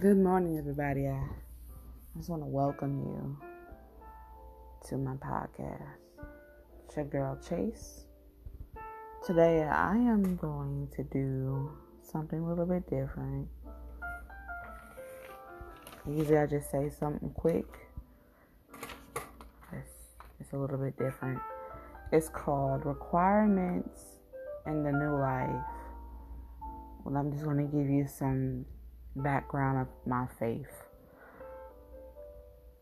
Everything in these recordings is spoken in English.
Good morning, everybody. I just want to welcome you to my podcast. It's your girl Chase. Today, I am going to do something a little bit different. Usually, I just say something quick. It's, it's a little bit different. It's called Requirements in the New Life. Well, I'm just going to give you some background of my faith.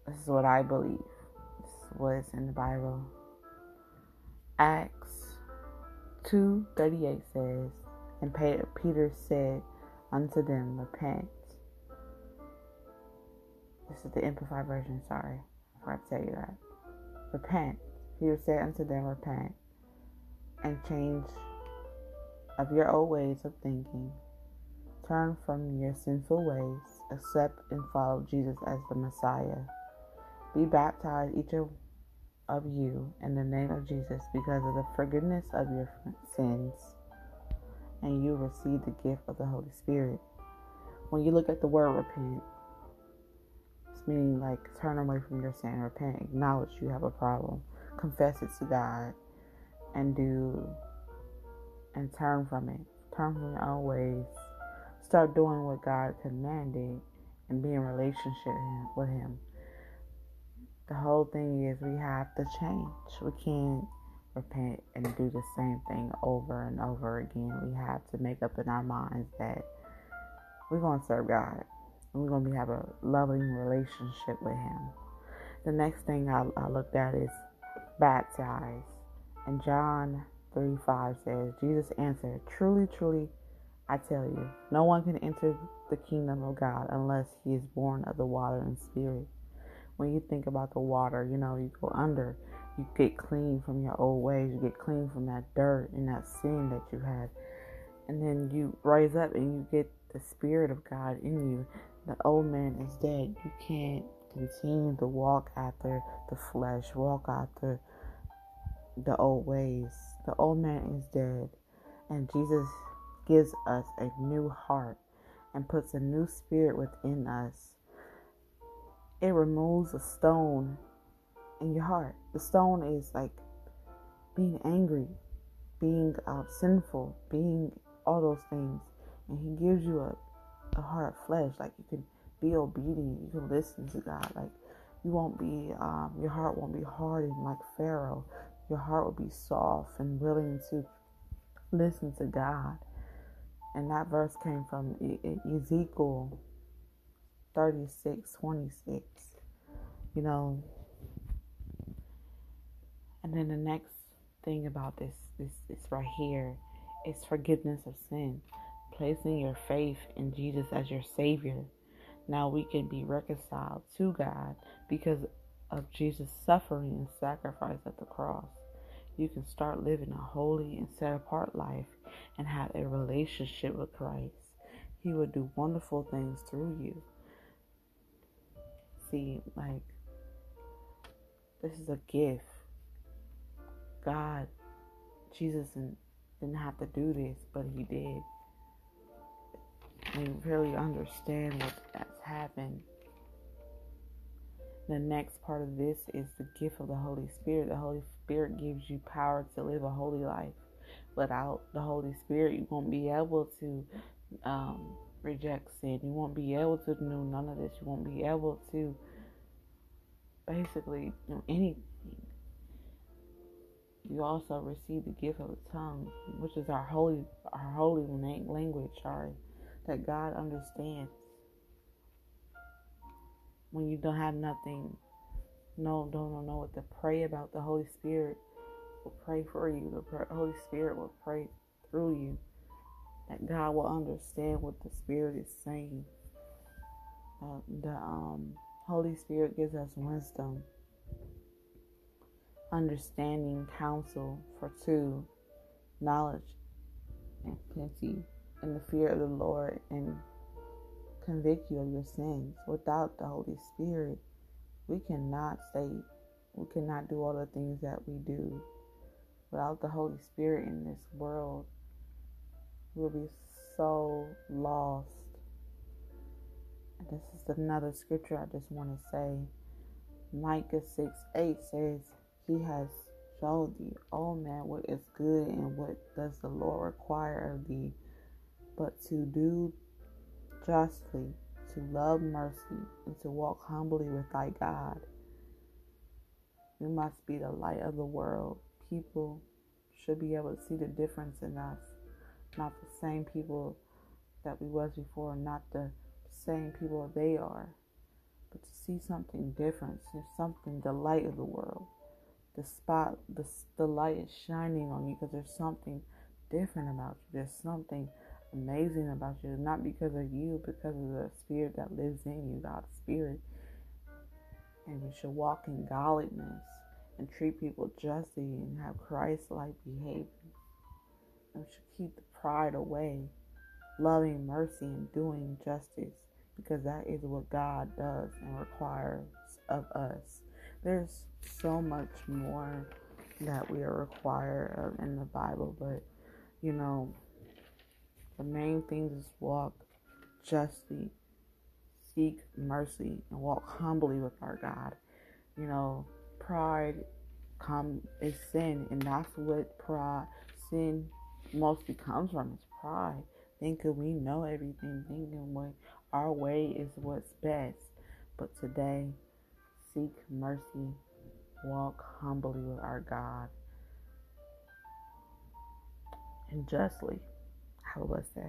This is what I believe. This is what is in the Bible. Acts 2:38 says, and Peter said unto them, Repent. This is the Amplified version, sorry. I forgot to tell you that. Repent. Peter said unto them, Repent, and change of your old ways of thinking Turn from your sinful ways, accept and follow Jesus as the Messiah. Be baptized, each of, you, in the name of Jesus because of the forgiveness of your sins, and you receive the gift of the Holy Spirit. When you look at the word repent, it's meaning like turn away from your sin, repent, acknowledge you have a problem, confess it to God, and do and turn from it. Turn from your own ways start doing what God commanded and be in relationship with Him. The whole thing is we have to change. We can't repent and do the same thing over and over again. We have to make up in our minds that we're going to serve God and we're going to have a loving relationship with Him. The next thing I, I looked at is baptized. And John 3 5 says, Jesus answered, Truly, truly, I tell you, no one can enter the kingdom of God unless he is born of the water and spirit. When you think about the water, you know, you go under, you get clean from your old ways, you get clean from that dirt and that sin that you had. And then you rise up and you get the spirit of God in you. The old man is dead. You can't continue to walk after the flesh, walk after the old ways. The old man is dead. And Jesus gives us a new heart and puts a new spirit within us. It removes a stone in your heart. The stone is like being angry, being uh, sinful, being all those things. And He gives you a, a heart of flesh. Like you can be obedient, you can listen to God. Like you won't be, um, your heart won't be hardened like Pharaoh. Your heart will be soft and willing to listen to God. And that verse came from Ezekiel 36 26. You know, and then the next thing about this, this, this right here is forgiveness of sin. Placing your faith in Jesus as your Savior. Now we can be reconciled to God because of Jesus' suffering and sacrifice at the cross you can start living a holy and set apart life and have a relationship with Christ. He will do wonderful things through you. See, like, this is a gift. God, Jesus didn't have to do this, but He did. And really understand what happened the next part of this is the gift of the Holy Spirit. The Holy Spirit gives you power to live a holy life. Without the Holy Spirit, you won't be able to um, reject sin. You won't be able to do none of this. You won't be able to basically do anything. You also receive the gift of the tongue, which is our holy, our holy language. Sorry, that God understands when you don't have nothing, no, don't know what to pray about, the Holy Spirit will pray for you. The Holy Spirit will pray through you. That God will understand what the Spirit is saying. Uh, the um, Holy Spirit gives us wisdom, understanding, counsel for two, knowledge, and plenty, and the fear of the Lord, and convict you of your sins. Without the Holy Spirit, we cannot say, we cannot do all the things that we do. Without the Holy Spirit in this world, we'll be so lost. this is another scripture I just want to say. Micah 6 8 says, He has showed thee, oh man, what is good and what does the Lord require of thee, but to do justly, to love mercy, and to walk humbly with thy God. We must be the light of the world. People should be able to see the difference in us, not the same people that we was before, not the same people they are, but to see something different, see something the light of the world. The spot, the, the light is shining on you because there's something different about you. There's something amazing about you, not because of you, because of the spirit that lives in you, God's spirit. And we should walk in godliness and treat people justly and have Christ like behavior. And we should keep the pride away, loving mercy and doing justice, because that is what God does and requires of us. There's so much more that we are required of in the Bible, but you know, the main things is walk justly, seek mercy, and walk humbly with our God. You know, pride come is sin, and that's what pride sin mostly comes from is pride. Thinking we know everything, thinking what our way is what's best. But today, seek mercy, walk humbly with our God, and justly. Have was day.